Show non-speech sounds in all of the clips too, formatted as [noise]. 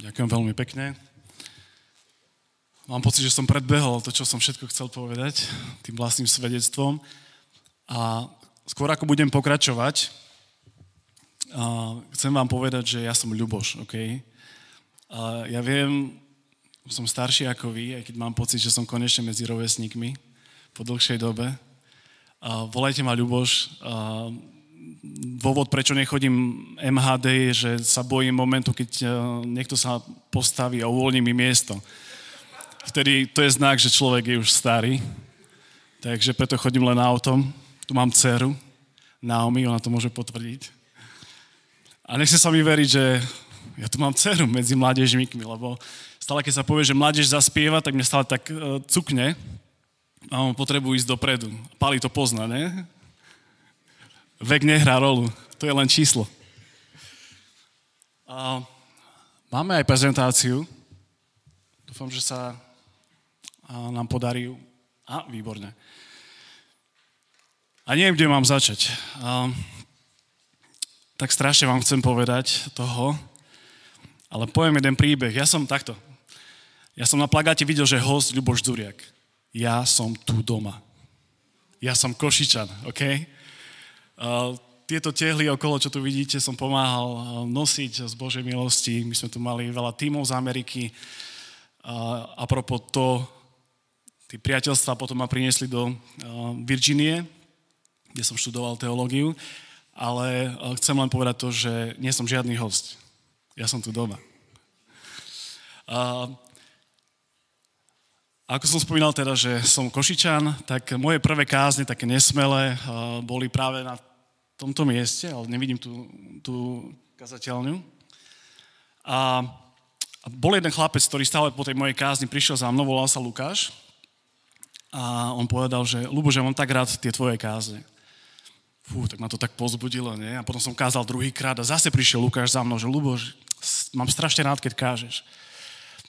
Ďakujem veľmi pekne. Mám pocit, že som predbehol to, čo som všetko chcel povedať tým vlastným svedectvom. A skôr ako budem pokračovať, chcem vám povedať, že ja som Ľuboš, OK? A ja viem, som starší ako vy, aj keď mám pocit, že som konečne medzi rovesníkmi po dlhšej dobe. A volajte ma Ľuboš. A dôvod, prečo nechodím MHD, je, že sa bojím momentu, keď e, niekto sa postaví a uvoľní mi miesto. Vtedy to je znak, že človek je už starý. Takže preto chodím len autom. Tu mám dceru, Naomi, ona to môže potvrdiť. A nechce sa mi veriť, že ja tu mám dceru medzi mládežníkmi, lebo stále keď sa povie, že mládež zaspieva, tak mne stále tak uh, cukne a on ísť dopredu. Pali to pozná, ne? Vek nehrá rolu, to je len číslo. A máme aj prezentáciu. Dúfam, že sa nám podarí. A, výborne. A neviem, kde mám začať. A, tak strašne vám chcem povedať toho, ale poviem jeden príbeh. Ja som takto. Ja som na plagáte videl, že host Ľuboš Zuriak. Ja som tu doma. Ja som Košičan, OK? Tieto tehly okolo, čo tu vidíte, som pomáhal nosiť z Božej milosti. My sme tu mali veľa tímov z Ameriky. A propos to, tí priateľstva potom ma priniesli do Virginie, kde som študoval teológiu. Ale chcem len povedať to, že nie som žiadny host. Ja som tu doma. Ako som spomínal teda, že som Košičan, tak moje prvé kázne, také nesmelé, boli práve na tomto mieste, ale nevidím tú, tú kazateľňu. A, a bol jeden chlapec, ktorý stále po tej mojej kázni prišiel za mnou, volal sa Lukáš. A on povedal, že Lubo, že mám tak rád tie tvoje kázne. Fú, tak ma to tak pozbudilo, nie? A potom som kázal druhýkrát a zase prišiel Lukáš za mnou, že Lubo, že mám strašne rád, keď kážeš.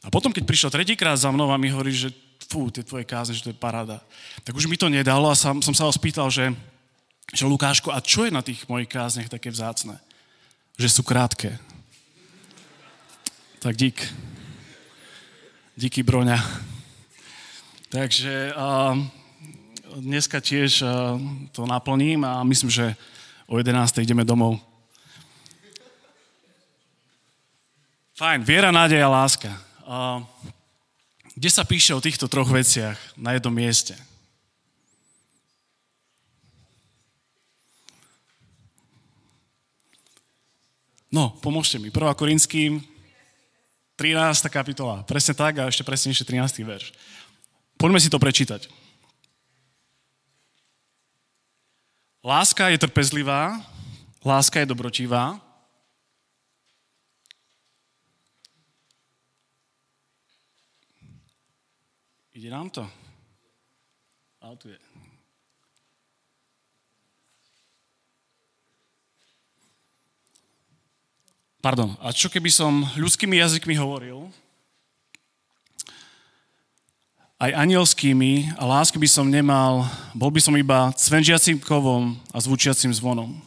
A potom, keď prišiel tretíkrát za mnou a mi hovorí, že fú, tie tvoje kázne, že to je paráda. Tak už mi to nedalo a som, som sa ho spýtal, že že Lukáško, a čo je na tých mojich kázniach také vzácne? Že sú krátke. Tak dík. Díky broňa. Takže a, dneska tiež a, to naplním a myslím, že o 11. ideme domov. Fajn, viera, nádej a láska. A, kde sa píše o týchto troch veciach na jednom mieste? No, pomôžte mi. 1. Korinským, 13. kapitola. Presne tak a ešte presnejšie 13. verš. Poďme si to prečítať. Láska je trpezlivá, láska je dobročivá, Ide nám to? A tu je. Pardon, a čo keby som ľudskými jazykmi hovoril, aj anielskými a lásky by som nemal, bol by som iba cvenžiacím kovom a zvučiacím zvonom.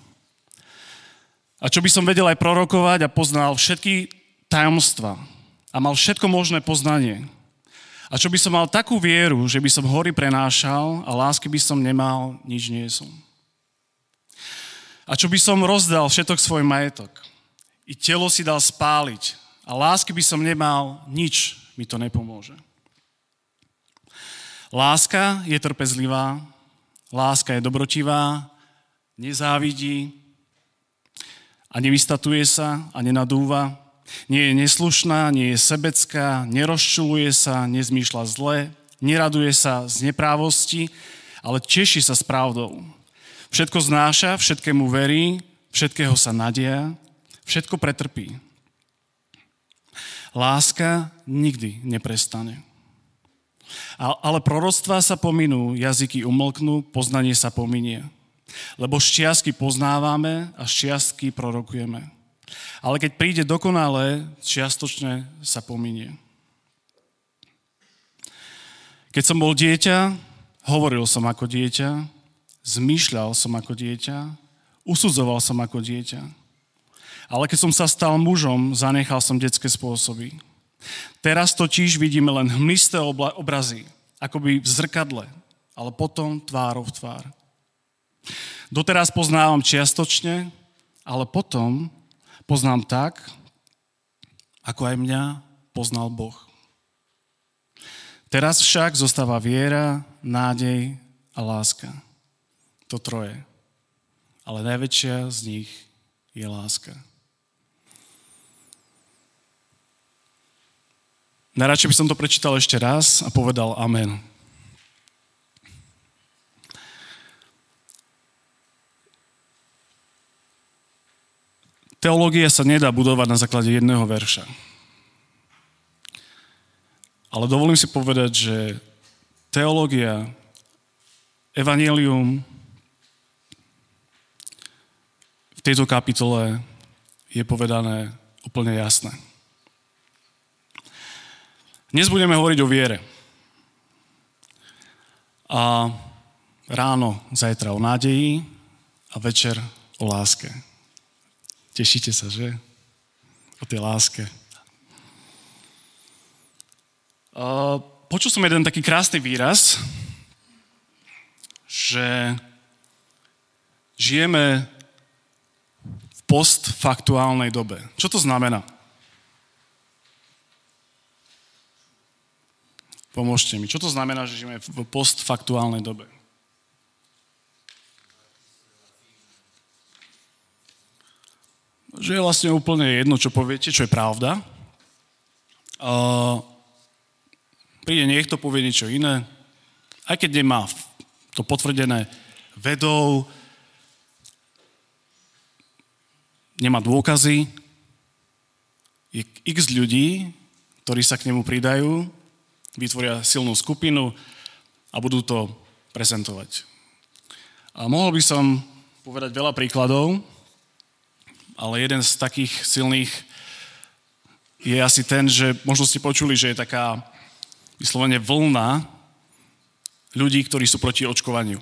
A čo by som vedel aj prorokovať a poznal všetky tajomstva a mal všetko možné poznanie. A čo by som mal takú vieru, že by som hory prenášal a lásky by som nemal, nič nie som. A čo by som rozdal všetok svoj majetok i telo si dal spáliť a lásky by som nemal, nič mi to nepomôže. Láska je trpezlivá, láska je dobrotivá, nezávidí a nevystatuje sa a nenadúva, nie je neslušná, nie je sebecká, nerozčuluje sa, nezmýšľa zle, neraduje sa z neprávosti, ale teší sa s pravdou. Všetko znáša, všetkému verí, všetkého sa nadia všetko pretrpí. Láska nikdy neprestane. Ale proroctvá sa pominú, jazyky umlknú, poznanie sa pominie. Lebo šťastky poznávame a šťastky prorokujeme. Ale keď príde dokonale, čiastočne sa pominie. Keď som bol dieťa, hovoril som ako dieťa, zmýšľal som ako dieťa, usudzoval som ako dieťa. Ale keď som sa stal mužom, zanechal som detské spôsoby. Teraz totiž vidíme len hmlisté obrazy, akoby v zrkadle, ale potom tvárov tvár. Doteraz poznávam čiastočne, ale potom poznám tak, ako aj mňa poznal Boh. Teraz však zostáva viera, nádej a láska. To troje. Ale najväčšia z nich je láska. Najradšej by som to prečítal ešte raz a povedal amen. Teológia sa nedá budovať na základe jedného verša. Ale dovolím si povedať, že teológia, evanelium v tejto kapitole je povedané úplne jasné. Dnes budeme hovoriť o viere. A ráno, zajtra o nádeji a večer o láske. Tešíte sa, že? O tej láske. Počul som jeden taký krásny výraz, že žijeme v postfaktuálnej dobe. Čo to znamená? Pomôžte mi. Čo to znamená, že žijeme v postfaktuálnej dobe? že je vlastne úplne jedno, čo poviete, čo je pravda. Uh, príde niekto, povie niečo iné, aj keď nemá to potvrdené vedou, nemá dôkazy, je x ľudí, ktorí sa k nemu pridajú, vytvoria silnú skupinu a budú to prezentovať. A mohol by som povedať veľa príkladov, ale jeden z takých silných je asi ten, že možno ste počuli, že je taká vyslovene vlna ľudí, ktorí sú proti očkovaniu.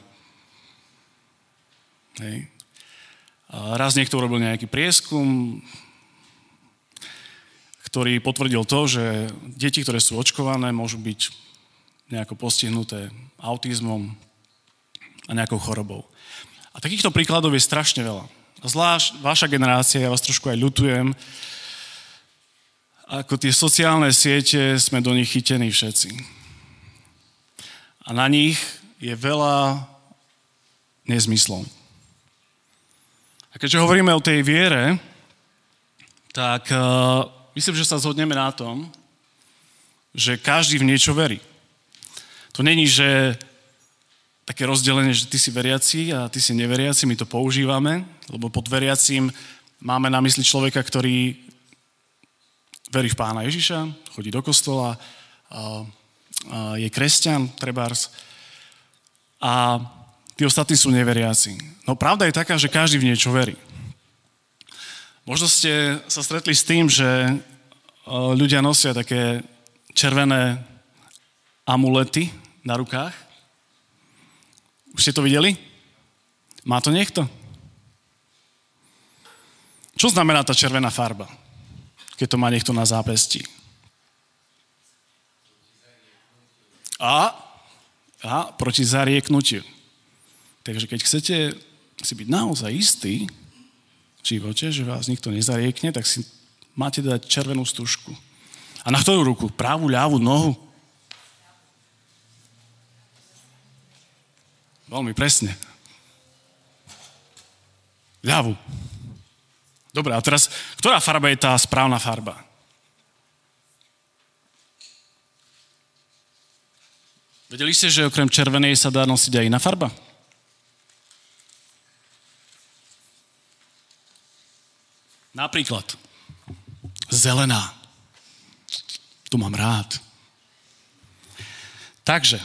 Hej. A raz niekto urobil nejaký prieskum, ktorý potvrdil to, že deti, ktoré sú očkované, môžu byť nejako postihnuté autizmom a nejakou chorobou. A takýchto príkladov je strašne veľa. Zvlášť vaša generácia, ja vás trošku aj ľutujem, ako tie sociálne siete sme do nich chytení všetci. A na nich je veľa nezmyslov. A keďže hovoríme o tej viere, tak uh, myslím, že sa zhodneme na tom, že každý v niečo verí. To není, že také rozdelenie, že ty si veriaci a ty si neveriaci, my to používame, lebo pod veriacím máme na mysli človeka, ktorý verí v pána Ježiša, chodí do kostola, je kresťan, trebárs, a tí ostatní sú neveriaci. No pravda je taká, že každý v niečo verí. Možno ste sa stretli s tým, že ľudia nosia také červené amulety na rukách už ste to videli? Má to niekto? Čo znamená tá červená farba, keď to má niekto na zápesti? A, a proti zarieknutiu. Takže keď chcete si byť naozaj istý živote, že vás nikto nezariekne, tak si máte dať červenú stužku. A na ktorú ruku? Pravú, ľavú, nohu? Veľmi presne. Ľavú. Dobre, a teraz, ktorá farba je tá správna farba? Vedeli ste, že okrem červenej sa dá nosiť aj iná farba? Napríklad zelená. Tu mám rád. Takže,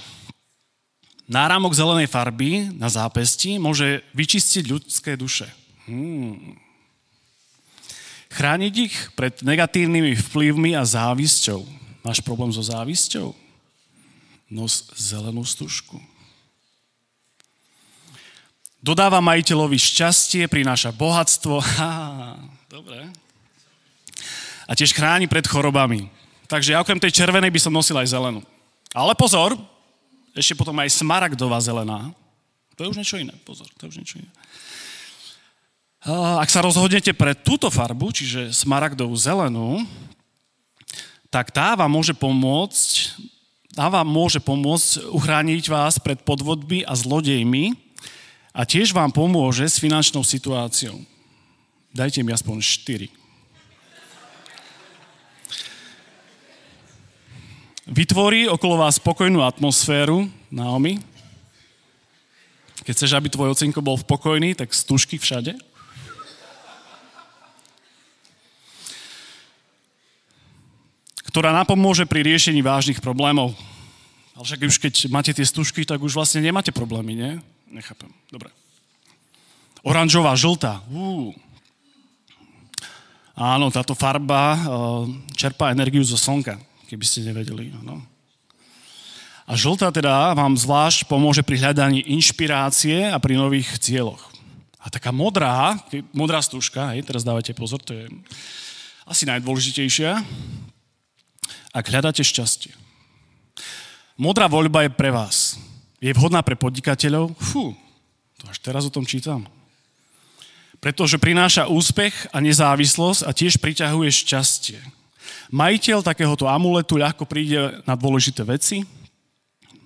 Náramok zelenej farby na zápesti môže vyčistiť ľudské duše. Hmm. Chrániť ich pred negatívnymi vplyvmi a závisťou. Máš problém so závisťou? Nos zelenú stužku. Dodáva majiteľovi šťastie, prináša bohatstvo. [laughs] Ha, Dobre. A tiež chráni pred chorobami. Takže ja okrem tej červenej by som nosil aj zelenú. Ale pozor, ešte potom aj smaragdová zelená. To je už niečo iné, pozor, to je už niečo iné. Ak sa rozhodnete pre túto farbu, čiže smaragdovú zelenú, tak tá vám môže pomôcť, tá vám môže pomôcť uchrániť vás pred podvodmi a zlodejmi a tiež vám pomôže s finančnou situáciou. Dajte mi aspoň 4. Vytvorí okolo vás spokojnú atmosféru, Naomi. Keď chceš, aby tvoj ocinko bol pokojný, tak stužky všade. Ktorá napomôže pri riešení vážnych problémov. Ale však už keď máte tie stužky, tak už vlastne nemáte problémy, nie? Nechápem. Dobre. Oranžová, žltá. Uú. Áno, táto farba uh, čerpá energiu zo slnka keby ste nevedeli. No. A žltá teda vám zvlášť pomôže pri hľadaní inšpirácie a pri nových cieľoch. A taká modrá, modrá stúžka, hej, teraz dávajte pozor, to je asi najdôležitejšia, ak hľadáte šťastie. Modrá voľba je pre vás. Je vhodná pre podnikateľov? Fú, to až teraz o tom čítam. Pretože prináša úspech a nezávislosť a tiež priťahuje šťastie. Majiteľ takéhoto amuletu ľahko príde na dôležité veci.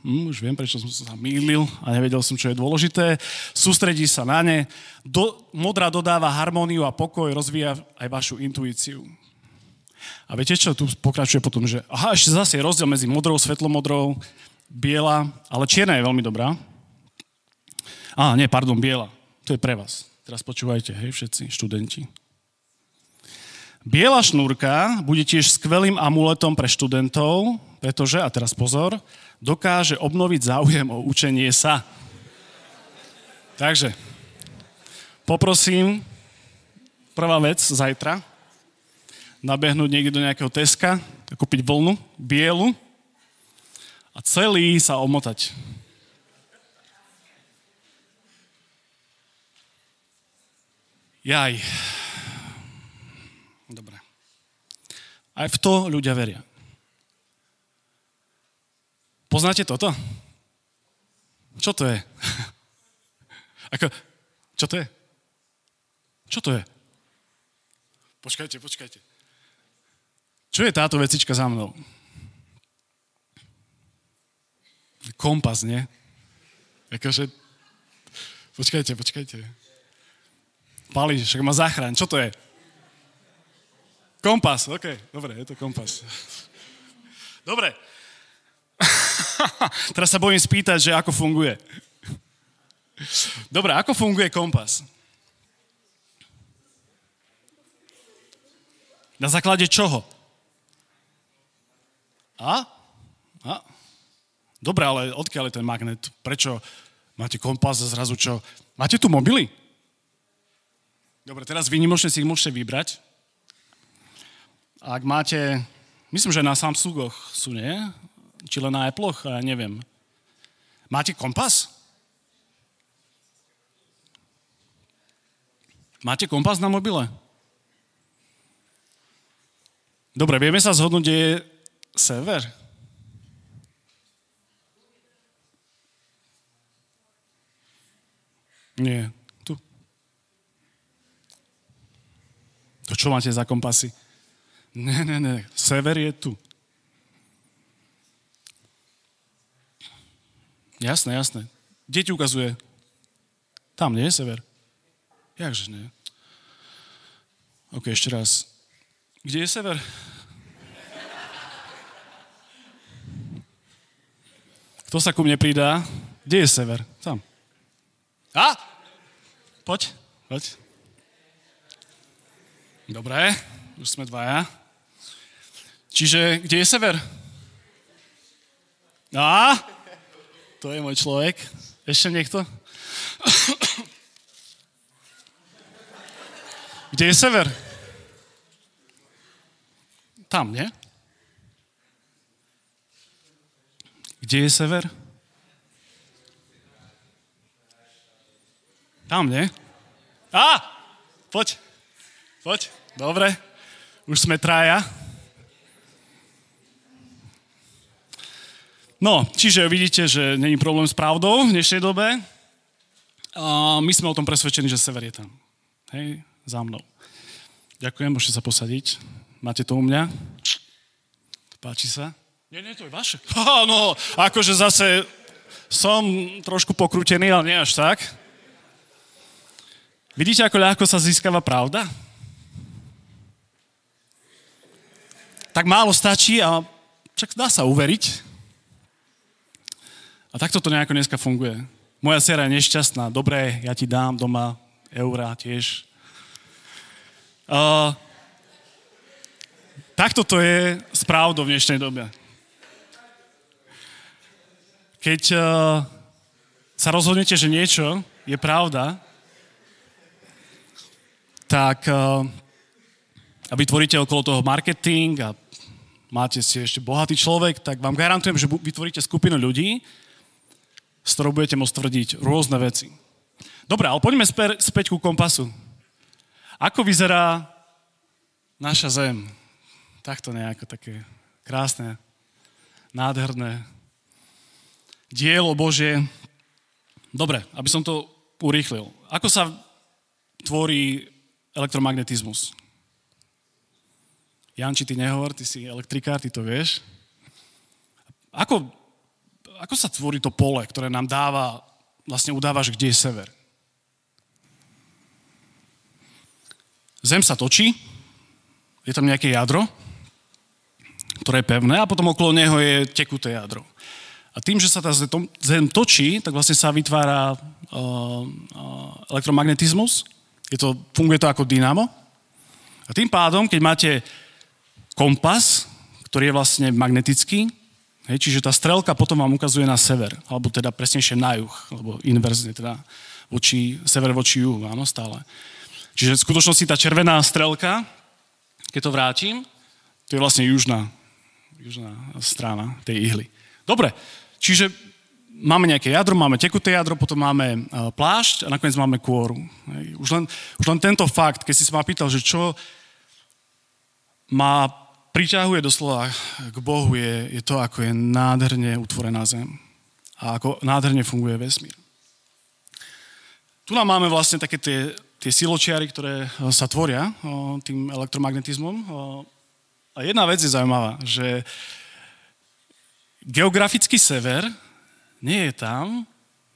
Hm, už viem, prečo som sa mýlil a nevedel som, čo je dôležité. Sústredí sa na ne. Do, modrá dodáva harmóniu a pokoj, rozvíja aj vašu intuíciu. A viete čo, tu pokračuje potom, že aha, ešte zase je rozdiel medzi modrou, svetlomodrou, biela, ale čierna je veľmi dobrá. Á, nie, pardon, biela. To je pre vás. Teraz počúvajte, hej, všetci študenti. Biela šnúrka bude tiež skvelým amuletom pre študentov, pretože, a teraz pozor, dokáže obnoviť záujem o učenie sa. Takže, poprosím, prvá vec zajtra, nabehnúť niekde do nejakého Teska, kúpiť vlnu, bielu a celý sa omotať. Jaj. Dobre. Aj v to ľudia veria. Poznáte toto? Čo to je? [laughs] Ako, čo to je? Čo to je? Počkajte, počkajte. Čo je táto vecička za mnou? Kompas, nie? Akože... Počkajte, počkajte. Pali, však ma zachráň. Čo to je? Kompas, OK, dobre, je to kompas. Dobre. [laughs] Teraz sa bojím spýtať, že ako funguje. Dobre, ako funguje kompas? Na základe čoho? A? A? Dobre, ale odkiaľ je ten magnet? Prečo máte kompas a zrazu čo? Máte tu mobily? Dobre, teraz výnimočne si ich môžete vybrať. Ak máte, myslím, že na Samsungoch sú, nie? Či len na Apple, ja neviem. Máte kompas? Máte kompas na mobile? Dobre, vieme sa zhodnúť, kde je sever? Nie, tu. To čo máte za kompasy? Ne, ne, ne, sever je tu. Jasné, jasné. Kde ukazuje? Tam, nie je sever? Jakže nie? OK, ešte raz. Kde je sever? Kto sa ku mne pridá? Kde je sever? Tam. A? Poď, poď. Dobre, už sme dvaja. Čiže kde je sever? A? To je môj človek. Ešte niekto? Kde je sever? Tam, nie? Kde je sever? Tam, nie? Á! Poď. Poď, dobre. Už sme traja. No, čiže vidíte, že není problém s pravdou v dnešnej dobe. A my sme o tom presvedčení, že sever je tam. Hej, za mnou. Ďakujem, môžete sa posadiť. Máte to u mňa? Páči sa? Nie, nie, to je vaše. [laughs] Ha, no, akože zase som trošku pokrutený, ale nie až tak. Vidíte, ako ľahko sa získava pravda? Tak málo stačí a však dá sa uveriť. A takto to nejako dneska funguje. Moja dcera je nešťastná. Dobre, ja ti dám doma eurá tiež. Uh, takto to je s pravdou v dnešnej dobe. Keď uh, sa rozhodnete, že niečo je pravda, tak uh, a vytvoríte okolo toho marketing a máte si ešte bohatý človek, tak vám garantujem, že vytvoríte skupinu ľudí, s ktorou budete môcť tvrdiť rôzne veci. Dobre, ale poďme späť, späť ku kompasu. Ako vyzerá naša zem? Takto nejako také krásne, nádherné dielo Bože. Dobre, aby som to urýchlil. Ako sa tvorí elektromagnetizmus? Janči, ty nehovor, ty si elektrikár, ty to vieš. Ako ako sa tvorí to pole, ktoré nám dáva, vlastne udávaš, kde je sever? Zem sa točí, je tam nejaké jadro, ktoré je pevné a potom okolo neho je tekuté jadro. A tým, že sa tá zem točí, tak vlastne sa vytvára uh, uh, elektromagnetizmus. Je to, funguje to ako dynamo. A tým pádom, keď máte kompas, ktorý je vlastne magnetický, Hej, čiže tá strelka potom vám ukazuje na sever, alebo teda presnejšie na juh, alebo inverzne, teda voči, sever voči juhu, áno, stále. Čiže v skutočnosti tá červená strelka, keď to vrátim, to je vlastne južná, južná strana tej ihly. Dobre, čiže máme nejaké jadro, máme tekuté jadro, potom máme e, plášť a nakoniec máme kôru. Už, len, už len tento fakt, keď si sa ma pýtal, že čo má priťahuje doslova k Bohu, je, je to, ako je nádherne utvorená zem a ako nádherne funguje vesmír. Tu nám máme vlastne také tie, tie siločiary, ktoré sa tvoria o, tým elektromagnetizmom. O, a jedna vec je zaujímavá, že geografický sever nie je tam,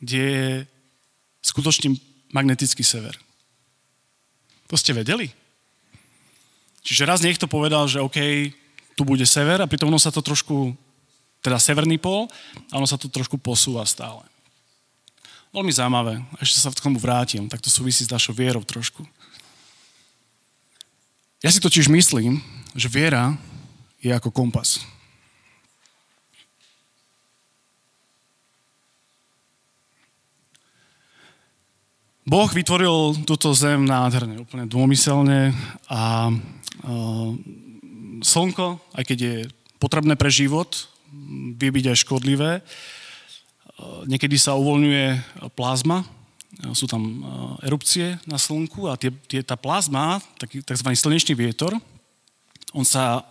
kde je skutočný magnetický sever. To ste vedeli? Čiže raz niekto povedal, že OK, tu bude sever a pritom ono sa to trošku, teda severný pol, a ono sa to trošku posúva stále. Veľmi zaujímavé. Ešte sa k tomu vrátim. Tak to súvisí s našou vierou trošku. Ja si totiž myslím, že viera je ako kompas. Boh vytvoril túto zem nádherne, úplne dômyselne a slnko, aj keď je potrebné pre život, vie byť aj škodlivé. Uh, niekedy sa uvoľňuje plazma, sú tam erupcie na slnku a tie, tie, tá plazma, tzv. slnečný vietor, on sa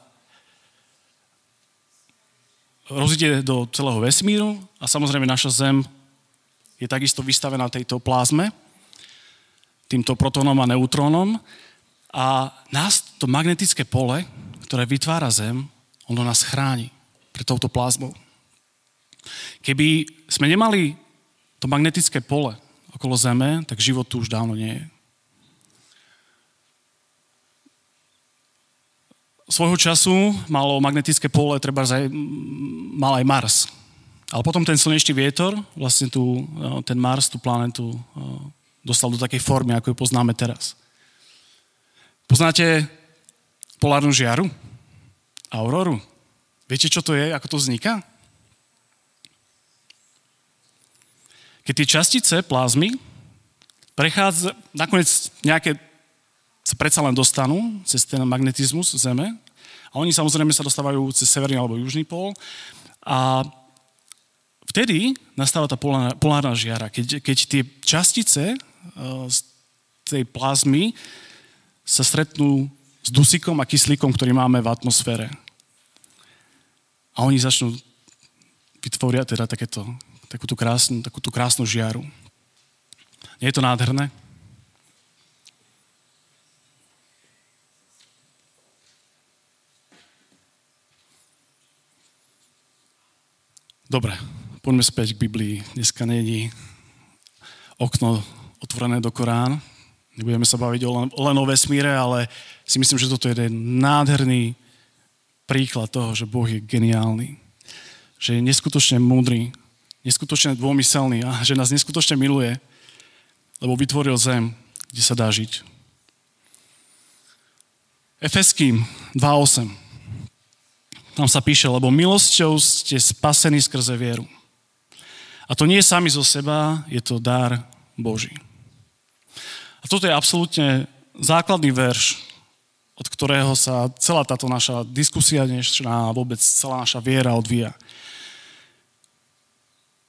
rozíde do celého vesmíru a samozrejme naša Zem je takisto vystavená tejto plazme, týmto protónom a neutrónom. A nás to magnetické pole, ktoré vytvára Zem, ono nás chráni pred touto plazmou. Keby sme nemali to magnetické pole okolo Zeme, tak život tu už dávno nie je. Svojho času malo magnetické pole, treba aj, mal aj Mars. Ale potom ten slnečný vietor, vlastne tu, ten Mars, tú planetu dostal do takej formy, ako ju poznáme teraz. Poznáte polárnu žiaru? Auroru? Viete, čo to je? Ako to vzniká? Keď tie častice plazmy prechádza, nakoniec nejaké sa predsa len dostanú cez ten magnetizmus Zeme a oni samozrejme sa dostávajú cez severný alebo južný pól a vtedy nastáva tá polárna, polárna žiara, keď, keď tie častice z tej plazmy sa stretnú s dusíkom a kyslíkom, ktorý máme v atmosfére. A oni začnú vytvoria teda takéto, takúto krásnu, takúto krásnu žiaru. Nie je to nádherné? Dobre, poďme späť k Biblii. Dneska není okno otvorené do Korán. Nebudeme sa baviť o len, len o vesmíre, ale si myslím, že toto je jeden nádherný príklad toho, že Boh je geniálny. Že je neskutočne múdry, neskutočne dômyselný a že nás neskutočne miluje, lebo vytvoril zem, kde sa dá žiť. Efeským 2.8 tam sa píše, lebo milosťou ste spasení skrze vieru. A to nie je sami zo seba, je to dar Boží. A toto je absolútne základný verš, od ktorého sa celá táto naša diskusia dnešná, vôbec celá naša viera odvíja.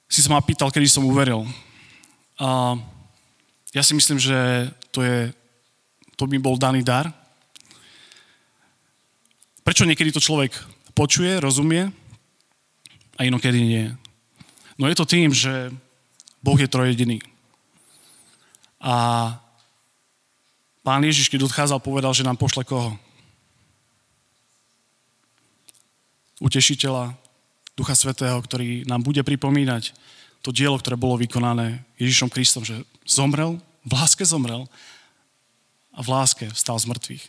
Si sa ma pýtal, kedy som uveril. A ja si myslím, že to, je, to by bol daný dar. Prečo niekedy to človek počuje, rozumie a inokedy nie. No je to tým, že Boh je trojediný. A pán Ježiš, keď odchádzal, povedal, že nám pošle koho? Utešiteľa, Ducha Svetého, ktorý nám bude pripomínať to dielo, ktoré bolo vykonané Ježišom Kristom, že zomrel, v láske zomrel a v láske vstal z mŕtvych.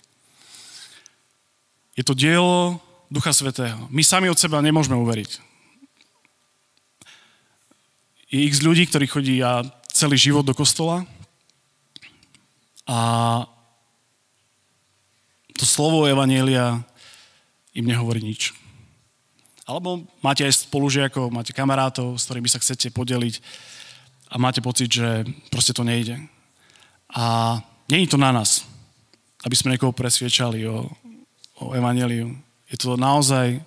Je to dielo Ducha Svetého. My sami od seba nemôžeme uveriť. Je x ľudí, ktorí chodí ja celý život do kostola a to slovo Evanielia im nehovorí nič. Alebo máte aj spolužiakov, máte kamarátov, s ktorými sa chcete podeliť a máte pocit, že proste to nejde. A není to na nás, aby sme niekoho presviečali o, o Evangeliu. Je to naozaj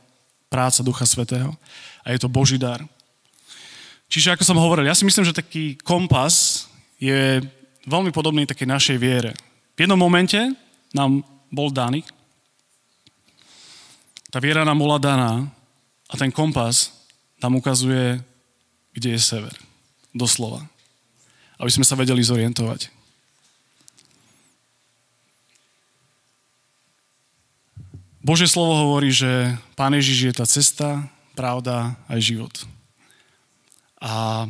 práca Ducha Svetého a je to Boží dar. Čiže ako som hovoril, ja si myslím, že taký kompas je veľmi podobný takej našej viere. V jednom momente nám bol daný, tá viera nám bola daná a ten kompas nám ukazuje, kde je sever. Doslova. Aby sme sa vedeli zorientovať. Božie slovo hovorí, že Pán Ježiš je tá cesta, pravda aj život. A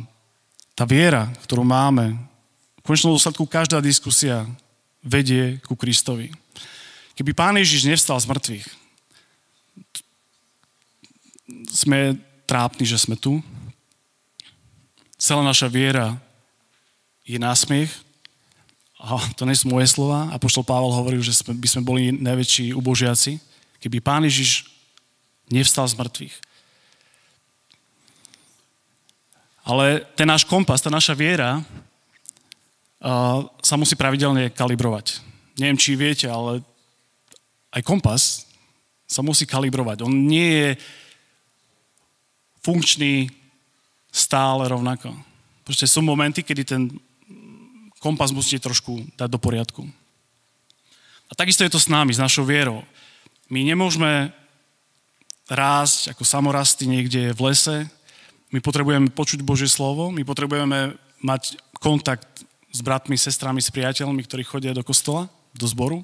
tá viera, ktorú máme, v konečnom dôsledku každá diskusia vedie ku Kristovi. Keby Pán Ježiš nevstal z mŕtvych, sme trápni, že sme tu. Celá naša viera je násmiech. A to nie sú moje slova. A poštol Pavel hovoril, že by sme boli najväčší ubožiaci keby Pán Ježiš nevstal z mŕtvych. Ale ten náš kompas, tá naša viera sa musí pravidelne kalibrovať. Neviem, či viete, ale aj kompas sa musí kalibrovať. On nie je funkčný stále rovnako. Proste sú momenty, kedy ten kompas musíte trošku dať do poriadku. A takisto je to s nami, s našou vierou. My nemôžeme rásť ako samorasty niekde v lese. My potrebujeme počuť Božie slovo, my potrebujeme mať kontakt s bratmi, sestrami, s priateľmi, ktorí chodia do kostola, do zboru,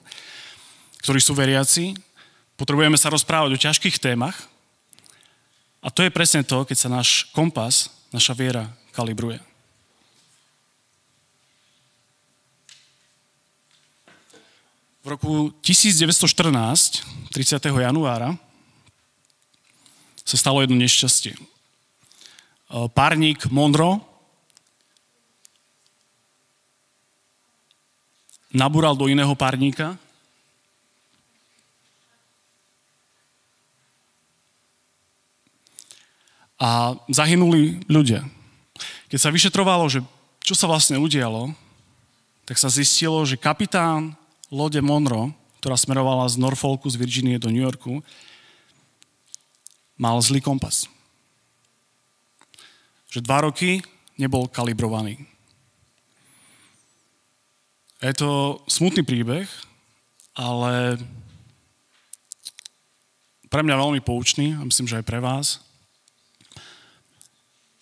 ktorí sú veriaci. Potrebujeme sa rozprávať o ťažkých témach. A to je presne to, keď sa náš kompas, naša viera kalibruje. V roku 1914, 30. januára, sa stalo jedno nešťastie. Párnik Monro nabúral do iného párnika a zahynuli ľudia. Keď sa vyšetrovalo, že čo sa vlastne udialo, tak sa zistilo, že kapitán lode Monroe, ktorá smerovala z Norfolku, z Virginie do New Yorku, mal zlý kompas. Že dva roky nebol kalibrovaný. Je to smutný príbeh, ale pre mňa veľmi poučný a myslím, že aj pre vás.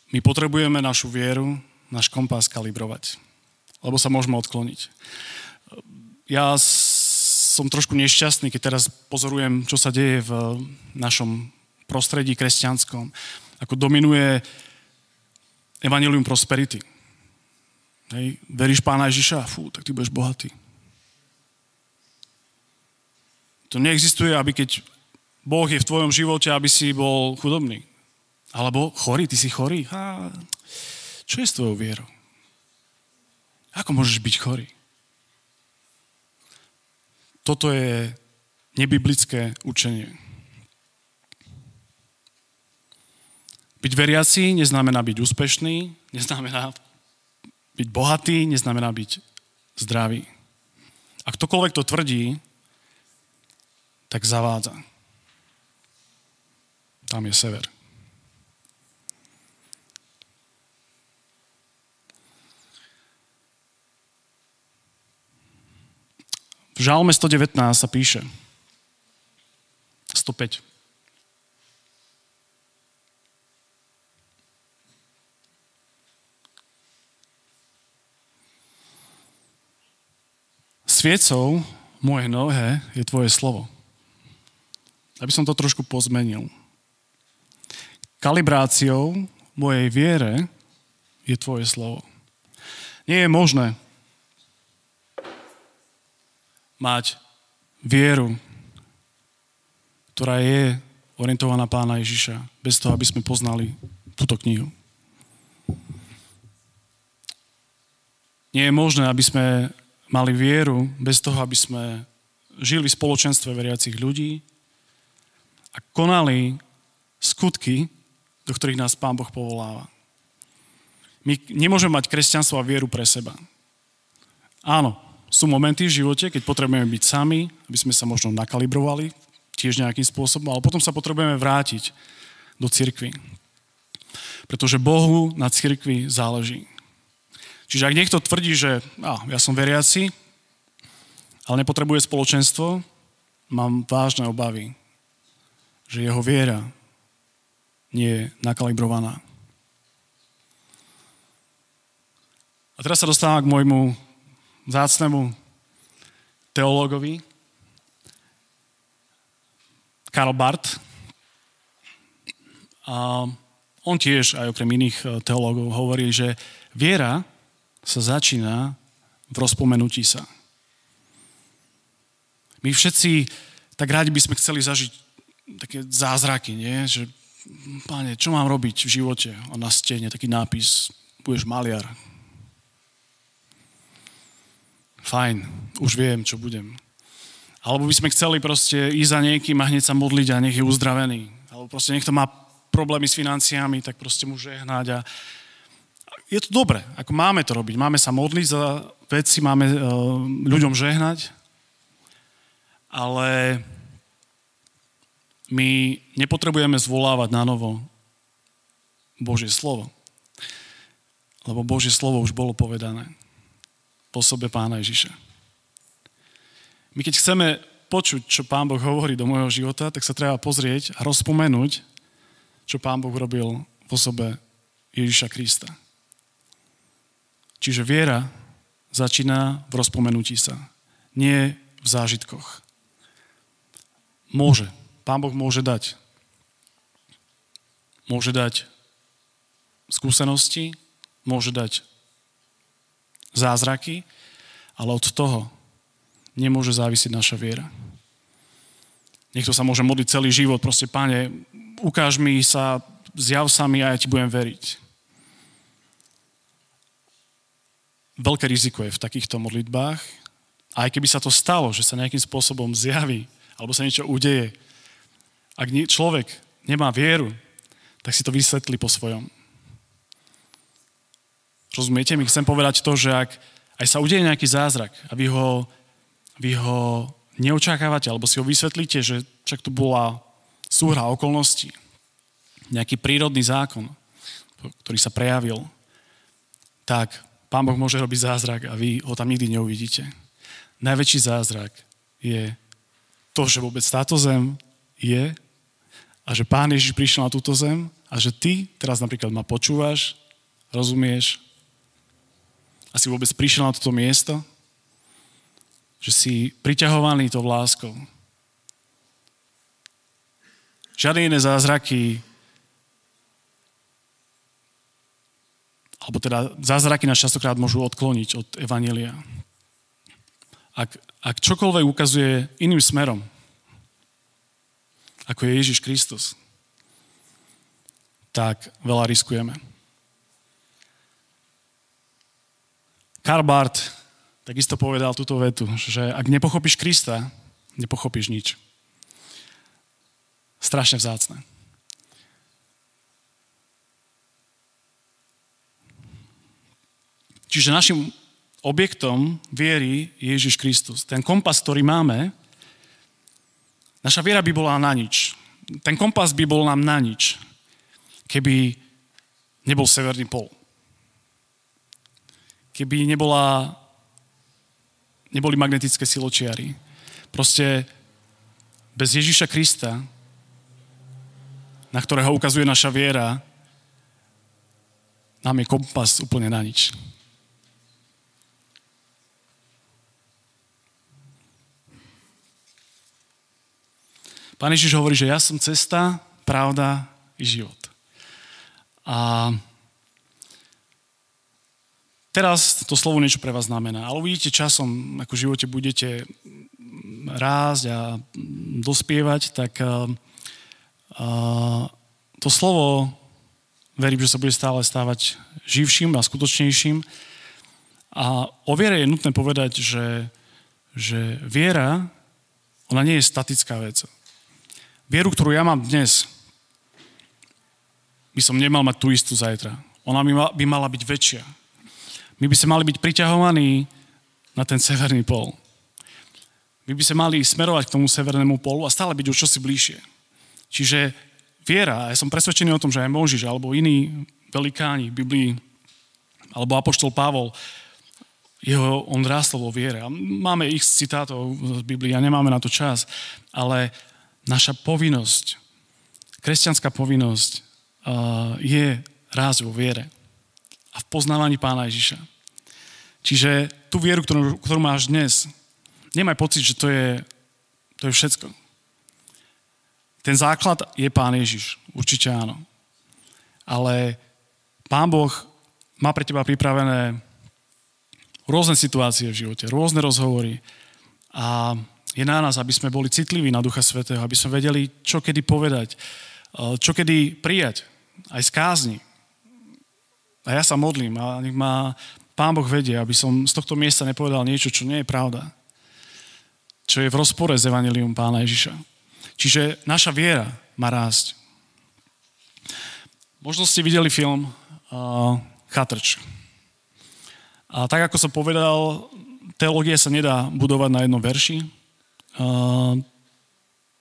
My potrebujeme našu vieru, náš kompás kalibrovať, lebo sa môžeme odkloniť. Ja som trošku nešťastný, keď teraz pozorujem, čo sa deje v našom prostredí kresťanskom. Ako dominuje evanilium prosperity. Hej, veríš pána Ježiša? Fú, tak ty budeš bohatý. To neexistuje, aby keď Boh je v tvojom živote, aby si bol chudobný. Alebo chorý, ty si chorý. Ha, čo je s tvojou vierou? Ako môžeš byť chorý? Toto je nebiblické učenie. Byť veriaci neznamená byť úspešný, neznamená byť bohatý, neznamená byť zdravý. A ktokoľvek to tvrdí, tak zavádza. Tam je sever. V Žalme 119 sa píše 105. Sviecou moje nohe je tvoje slovo. Aby som to trošku pozmenil. Kalibráciou mojej viere je tvoje slovo. Nie je možné mať vieru, ktorá je orientovaná pána Ježiša, bez toho, aby sme poznali túto knihu. Nie je možné, aby sme mali vieru bez toho, aby sme žili v spoločenstve veriacich ľudí a konali skutky, do ktorých nás Pán Boh povoláva. My nemôžeme mať kresťanstvo a vieru pre seba. Áno, sú momenty v živote, keď potrebujeme byť sami, aby sme sa možno nakalibrovali tiež nejakým spôsobom, ale potom sa potrebujeme vrátiť do cirkvy. Pretože Bohu na cirkvi záleží. Čiže ak niekto tvrdí, že á, ja som veriaci, ale nepotrebuje spoločenstvo, mám vážne obavy, že jeho viera nie je nakalibrovaná. A teraz sa dostávam k môjmu zácnemu teológovi, Karl Barth. A on tiež, aj okrem iných e, teológov, hovorí, že viera sa začína v rozpomenutí sa. My všetci tak rádi by sme chceli zažiť také zázraky, nie? že páne, čo mám robiť v živote? A na stene taký nápis, budeš maliar, fajn, už viem, čo budem. Alebo by sme chceli proste ísť za niekým a hneď sa modliť a nech je uzdravený. Alebo proste niekto má problémy s financiami, tak proste mu žehnať a je to dobre, ako máme to robiť. Máme sa modliť za veci, máme uh, ľuďom žehnať, ale my nepotrebujeme zvolávať na novo Božie slovo. Lebo Božie slovo už bolo povedané v osobe pána Ježiša. My keď chceme počuť, čo pán Boh hovorí do môjho života, tak sa treba pozrieť a rozpomenúť, čo pán Boh robil v osobe Ježiša Krista. Čiže viera začína v rozpomenutí sa, nie v zážitkoch. Môže. Pán Boh môže dať. Môže dať skúsenosti, môže dať zázraky, ale od toho nemôže závisiť naša viera. Niekto sa môže modliť celý život, proste, páne, ukáž mi sa, zjav sa mi a ja ti budem veriť. Veľké riziko je v takýchto modlitbách. A aj keby sa to stalo, že sa nejakým spôsobom zjaví, alebo sa niečo udeje, ak človek nemá vieru, tak si to vysvetlí po svojom. Rozumiete mi? Chcem povedať to, že ak aj sa udeje nejaký zázrak a vy ho, vy ho neočakávate, alebo si ho vysvetlíte, že však tu bola súhra okolností, nejaký prírodný zákon, ktorý sa prejavil, tak Pán Boh môže robiť zázrak a vy ho tam nikdy neuvidíte. Najväčší zázrak je to, že vôbec táto zem je a že Pán Ježiš prišiel na túto zem a že ty teraz napríklad ma počúvaš, rozumieš a si vôbec prišiel na toto miesto, že si priťahovaný tou láskou. Žiadne iné zázraky alebo teda zázraky nás častokrát môžu odkloniť od Evanielia. Ak, ak čokoľvek ukazuje iným smerom, ako je Ježiš Kristus, tak veľa riskujeme. Karl Barth takisto povedal túto vetu, že ak nepochopíš Krista, nepochopíš nič. Strašne vzácne. Čiže našim objektom viery je Ježiš Kristus. Ten kompas, ktorý máme, naša viera by bola na nič. Ten kompas by bol nám na nič, keby nebol severný pol. Keby nebola, neboli magnetické siločiary. Proste bez Ježiša Krista, na ktorého ukazuje naša viera, nám je kompas úplne na nič. Pán Ježiš hovorí, že ja som cesta, pravda i život. A teraz to slovo niečo pre vás znamená, ale uvidíte časom, ako v živote budete rásť a dospievať, tak uh, to slovo verím, že sa bude stále stávať živším a skutočnejším. A o viere je nutné povedať, že, že viera, ona nie je statická vec. Vieru, ktorú ja mám dnes, by som nemal mať tú istú zajtra. Ona by mala byť väčšia. My by sme mali byť priťahovaní na ten severný pol. My by sme mali smerovať k tomu severnému polu a stále byť už čosi bližšie. Čiže viera, ja som presvedčený o tom, že aj Možiš alebo iní velikáni Biblii, alebo Apoštol Pavol, jeho, on rástol vo viere. A máme ich citátov z Biblii a nemáme na to čas, ale naša povinnosť, kresťanská povinnosť uh, je rásť vo viere a v poznávaní pána Ježiša. Čiže tú vieru, ktorú, ktorú máš dnes, nemaj pocit, že to je, to je všetko. Ten základ je pán Ježiš, určite áno. Ale pán Boh má pre teba pripravené rôzne situácie v živote, rôzne rozhovory a je na nás, aby sme boli citliví na Ducha Svetého, aby sme vedeli, čo kedy povedať, eh, čo kedy prijať, aj z kázni. A ja sa modlím a nech ma Pán Boh vedie, aby som z tohto miesta nepovedal niečo, čo nie je pravda. Čo je v rozpore s Evangelium Pána Ježiša. Čiže naša viera má rásť. Možno ste videli film uh, Chatrč. A tak, ako som povedal, teológia sa nedá budovať na jednom verši,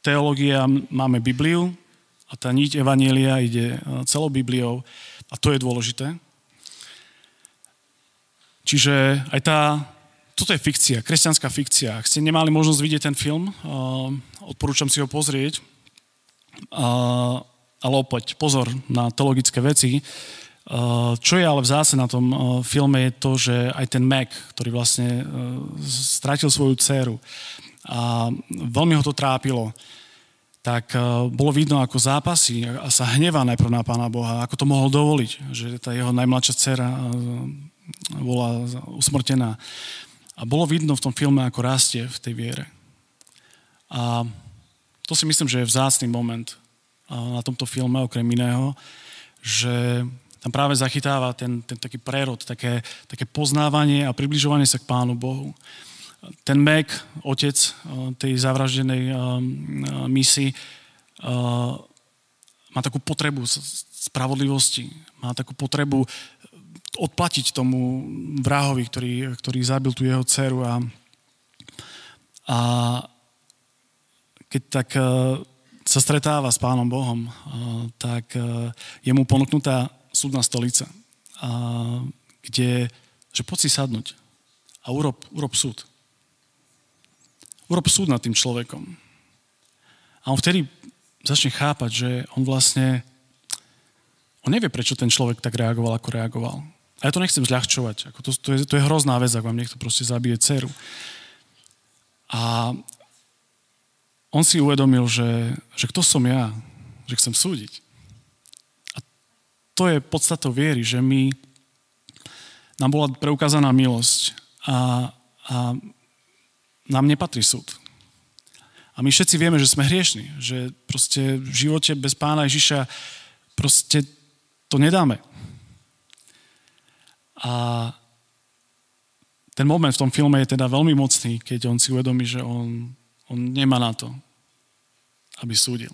teológia, máme Bibliu a tá niť Evanielia ide celou Bibliou a to je dôležité. Čiže aj tá, toto je fikcia, kresťanská fikcia. Ak ste nemali možnosť vidieť ten film, odporúčam si ho pozrieť, ale opäť pozor na teologické veci. Čo je ale vzácne na tom filme je to, že aj ten Mac, ktorý vlastne stratil svoju dceru, a veľmi ho to trápilo, tak e, bolo vidno, ako zápasy a sa hnevá najprv na Pána Boha, ako to mohol dovoliť, že tá jeho najmladšia dcera e, bola usmrtená. A bolo vidno v tom filme, ako rastie v tej viere. A to si myslím, že je vzácný moment e, na tomto filme, okrem iného, že tam práve zachytáva ten, ten taký prerod, také, také poznávanie a približovanie sa k Pánu Bohu ten Mac, otec eh, tej zavraždenej eh, misi, eh, má takú potrebu spravodlivosti, má takú potrebu odplatiť tomu vrahovi, ktorý, ktorý zabil tú jeho dceru a, a keď tak sa stretáva s Pánom Bohom, tak je mu ponúknutá súdna stolica, kde, že poď si sadnúť a urob, urob súd Urob súd nad tým človekom. A on vtedy začne chápať, že on vlastne, on nevie, prečo ten človek tak reagoval, ako reagoval. A ja to nechcem zľahčovať. Ako to, to, je, to je hrozná vec, ak vám niekto proste zabije dceru. A on si uvedomil, že, že kto som ja, že chcem súdiť. A to je podstatou viery, že my, nám bola preukázaná milosť a, a nám nepatrí súd. A my všetci vieme, že sme hriešni, že proste v živote bez pána Ježiša proste to nedáme. A ten moment v tom filme je teda veľmi mocný, keď on si uvedomí, že on, on nemá na to, aby súdil.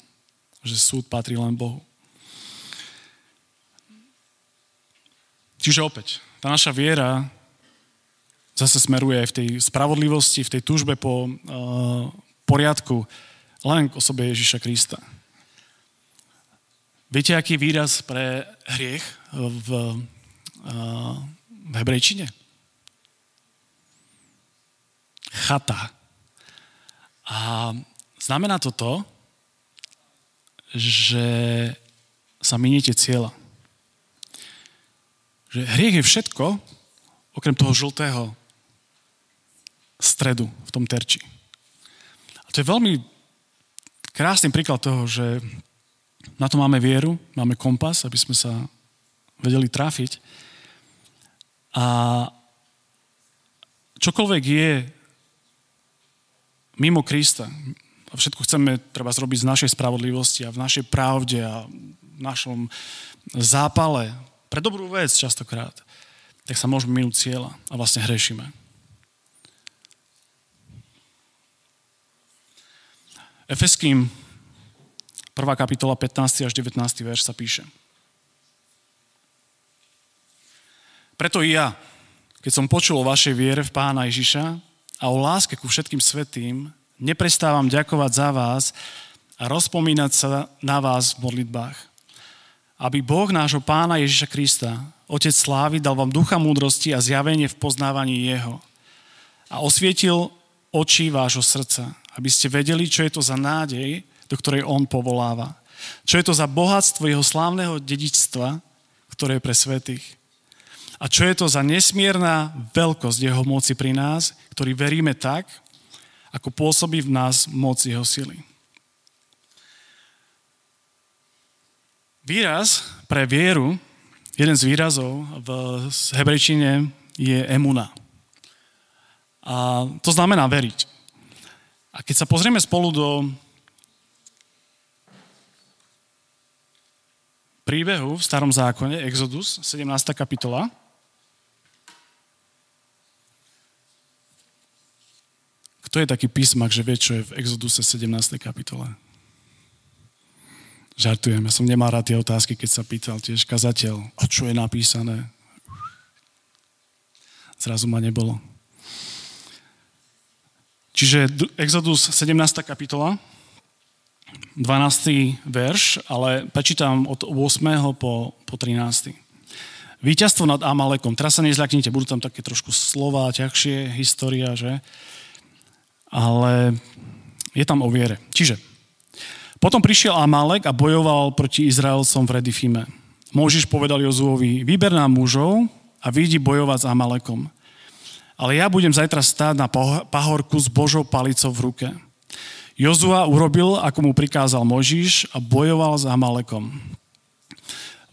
Že súd patrí len Bohu. Čiže opäť, tá naša viera zase smeruje aj v tej spravodlivosti, v tej túžbe po uh, poriadku len k osobe Ježiša Krista. Viete, aký výraz pre hriech v, uh, v hebrejčine? Chata. A znamená to to, že sa miniete cieľa. Že hriech je všetko, okrem toho žltého stredu v tom terči. A to je veľmi krásny príklad toho, že na to máme vieru, máme kompas, aby sme sa vedeli trafiť. A čokoľvek je mimo Krista, a všetko chceme treba zrobiť z našej spravodlivosti a v našej pravde a v našom zápale, pre dobrú vec častokrát, tak sa môžeme minúť cieľa a vlastne hrešíme. Efeským 1. kapitola 15. až 19. verš sa píše. Preto i ja, keď som počul o vašej viere v Pána Ježiša a o láske ku všetkým svetým, neprestávam ďakovať za vás a rozpomínať sa na vás v modlitbách. Aby Boh nášho Pána Ježiša Krista, Otec Slávy, dal vám ducha múdrosti a zjavenie v poznávaní Jeho a osvietil oči vášho srdca, aby ste vedeli, čo je to za nádej, do ktorej On povoláva. Čo je to za bohatstvo Jeho slávneho dedičstva, ktoré je pre svetých. A čo je to za nesmierna veľkosť Jeho moci pri nás, ktorý veríme tak, ako pôsobí v nás moc Jeho sily. Výraz pre vieru, jeden z výrazov v hebrejčine je emuna. A to znamená veriť. A keď sa pozrieme spolu do príbehu v starom zákone, Exodus, 17. kapitola, Kto je taký písmak, že vie, čo je v Exoduse 17. kapitole? Žartujem, ja som nemal rád tie otázky, keď sa pýtal tiež kazateľ, a čo je napísané? Zrazu ma nebolo. Čiže Exodus 17. kapitola, 12. verš, ale prečítam od 8. po, po 13. Výťazstvo nad Amalekom. Teraz sa nezľaknite, budú tam také trošku slova, ťažšie história, že? Ale je tam o viere. Čiže, potom prišiel Amalek a bojoval proti Izraelcom v Redifime. Môžiš povedal Jozuovi, vyber nám mužov a vidí bojovať s Amalekom ale ja budem zajtra stáť na pahorku s Božou palicou v ruke. Jozua urobil, ako mu prikázal Možiš a bojoval s Amalekom.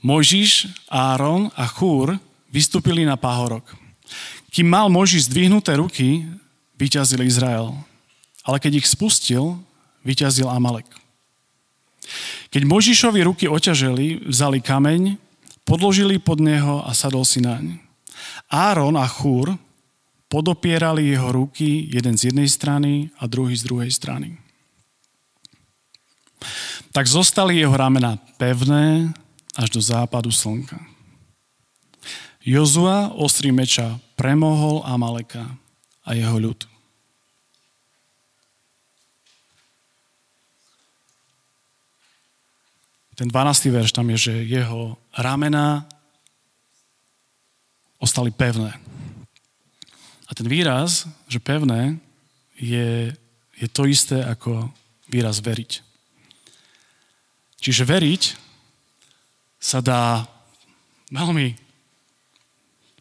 Možiš, Áron a Chúr vystúpili na pahorok. Kým mal Možiš zdvihnuté ruky, vyťazil Izrael. Ale keď ich spustil, vyťazil Amalek. Keď Možišovi ruky oťaželi, vzali kameň, podložili pod neho a sadol si naň. Áron a Chúr podopierali jeho ruky jeden z jednej strany a druhý z druhej strany. Tak zostali jeho ramena pevné až do západu slnka. Jozua ostrý meča premohol Amaleka a jeho ľud. Ten 12. verš tam je, že jeho ramena ostali pevné. A ten výraz, že pevné, je, je to isté ako výraz veriť. Čiže veriť sa dá veľmi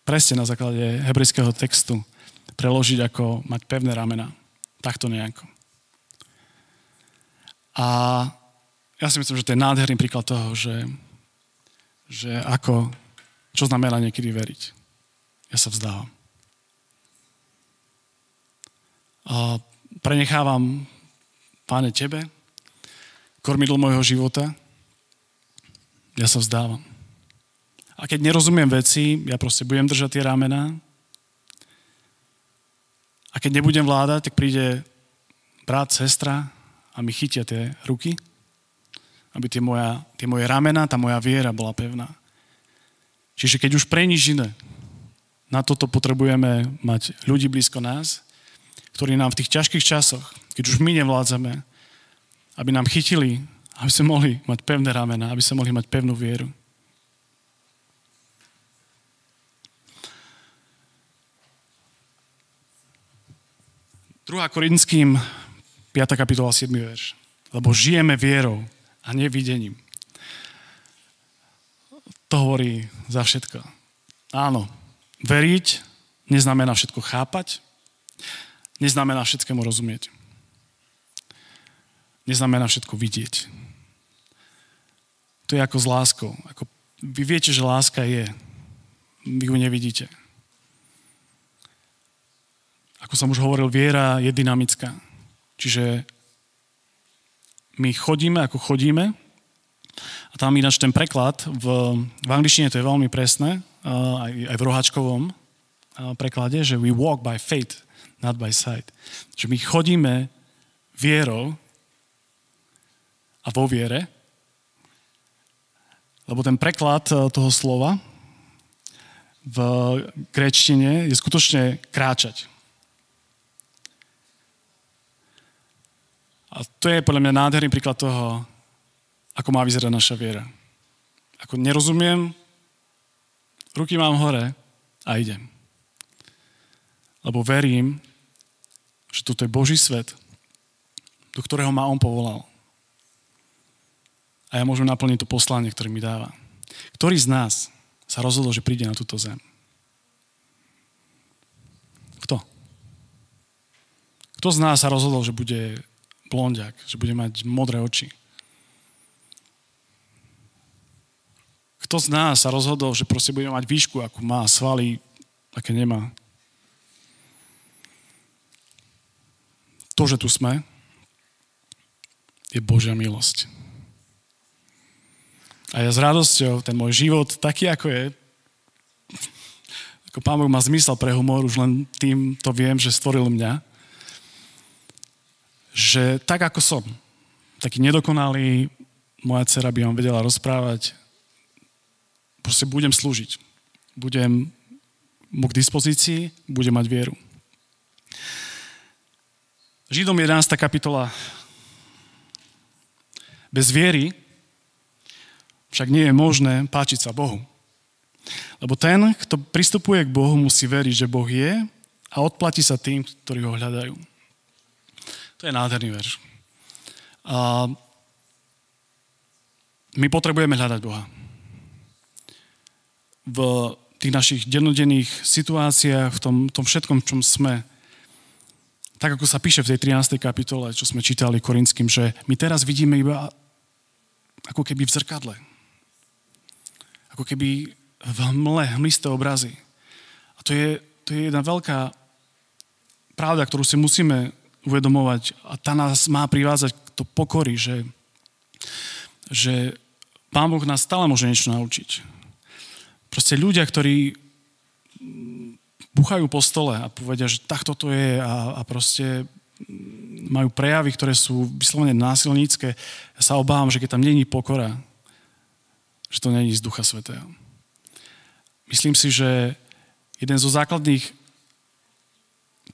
presne na základe hebrejského textu preložiť ako mať pevné ramena. Takto nejako. A ja si myslím, že to je nádherný príklad toho, že, že ako, čo znamená niekedy veriť. Ja sa vzdávam. A prenechávam, páne, tebe, kormidlo môjho života, ja sa vzdávam. A keď nerozumiem veci, ja proste budem držať tie ramená. A keď nebudem vládať, tak príde brat, sestra a mi chytia tie ruky, aby tie, moja, tie moje ramena, tá moja viera bola pevná. Čiže keď už pre nič iné, na toto potrebujeme mať ľudí blízko nás, ktorí nám v tých ťažkých časoch, keď už my nevládzame, aby nám chytili aby sme mohli mať pevné ramena, aby sme mohli mať pevnú vieru. Druhá Korinským, 5. kapitola, 7. verš. Lebo žijeme vierou a nevidením. To hovorí za všetko. Áno, veriť neznamená všetko chápať, neznamená všetkému rozumieť. Neznamená všetko vidieť. To je ako s láskou. Ako, vy viete, že láska je. Vy ju nevidíte. Ako som už hovoril, viera je dynamická. Čiže my chodíme, ako chodíme, a tam ináč ten preklad, v, v angličtine to je veľmi presné, aj, aj v rohačkovom preklade, že we walk by faith, not by sight. Že my chodíme vierou a vo viere, lebo ten preklad e, toho slova v gréčtine je skutočne kráčať. A to je podľa mňa nádherný príklad toho, ako má vyzerať naša viera. Ako nerozumiem, ruky mám hore a idem. Lebo verím, že toto je Boží svet, do ktorého ma On povolal a ja môžem naplniť to poslanie, ktoré mi dáva. Ktorý z nás sa rozhodol, že príde na túto zem? Kto? Kto z nás sa rozhodol, že bude blondiak, že bude mať modré oči? Kto z nás sa rozhodol, že proste bude mať výšku, ako má, svaly, aké nemá? To, že tu sme, je Božia milosť. A ja s radosťou ten môj život, taký ako je, ako Pán Boh má zmysel pre humor, už len tým to viem, že stvoril mňa, že tak ako som, taký nedokonalý, moja dcera by vám vedela rozprávať, proste budem slúžiť. Budem mu k dispozícii, budem mať vieru. Židom 11. kapitola. Bez viery však nie je možné páčiť sa Bohu. Lebo ten, kto pristupuje k Bohu, musí veriť, že Boh je a odplatí sa tým, ktorí ho hľadajú. To je nádherný verš. A my potrebujeme hľadať Boha. V tých našich dennodenných situáciách, v tom, tom všetkom, čom sme, tak ako sa píše v tej 13. kapitole, čo sme čítali korinským, že my teraz vidíme iba ako keby v zrkadle ako keby v hmle, hmlisté obrazy. A to je, to je jedna veľká pravda, ktorú si musíme uvedomovať a tá nás má privázať k to pokory, že, že Pán Boh nás stále môže niečo naučiť. Proste ľudia, ktorí buchajú po stole a povedia, že takto to je a, a proste majú prejavy, ktoré sú vyslovene násilnícke. Ja sa obávam, že keď tam není pokora, že to není z Ducha Svetého. Myslím si, že jeden zo základných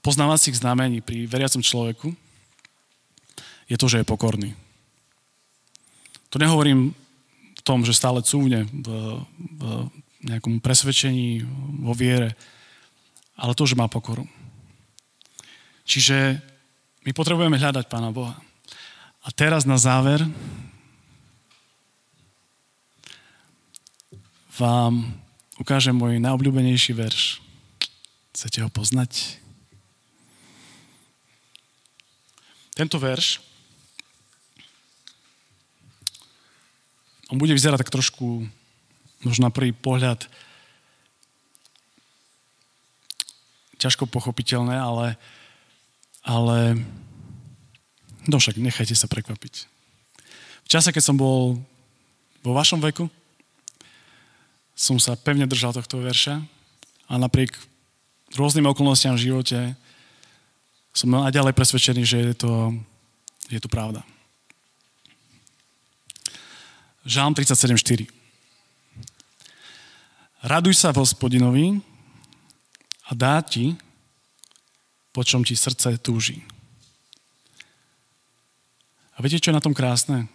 poznávacích znamení pri veriacom človeku je to, že je pokorný. To nehovorím v tom, že stále cúvne v, v nejakom presvedčení, vo viere, ale to, že má pokoru. Čiže My potrebujeme hľadať Pána Boha. A teraz na záver vám ukážem môj najobľúbenejší verš. Chcete ho poznať? Tento verš, on bude vyzerať tak trošku, možno na prvý pohľad, ťažko pochopiteľné, ale ale no však nechajte sa prekvapiť. V čase, keď som bol vo vašom veku, som sa pevne držal tohto verša a napriek rôznym okolnostiam v živote som naďalej presvedčený, že je to, je to pravda. Žálm 37.4 Raduj sa v hospodinovi a dá ti, po čom ti srdce túži. A viete, čo je na tom krásne?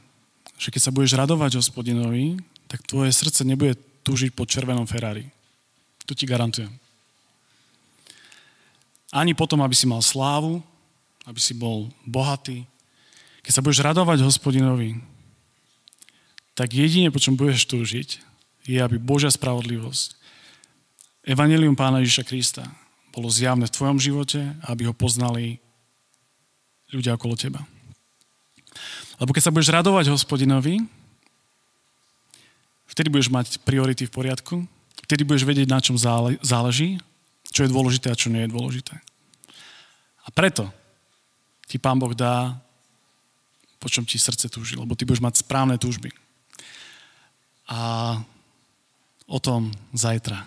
Že keď sa budeš radovať hospodinovi, tak tvoje srdce nebude túžiť po červenom Ferrari. To ti garantujem. Ani potom, aby si mal slávu, aby si bol bohatý. Keď sa budeš radovať hospodinovi, tak jedine, po čom budeš túžiť, je, aby Božia spravodlivosť, Evangelium Pána Ježiša Krista bolo zjavné v tvojom živote, aby ho poznali ľudia okolo teba. Lebo keď sa budeš radovať hospodinovi, vtedy budeš mať priority v poriadku, vtedy budeš vedieť, na čom záleží, čo je dôležité a čo nie je dôležité. A preto ti Pán Boh dá, po čom ti srdce túži, lebo ty budeš mať správne túžby. A o tom zajtra.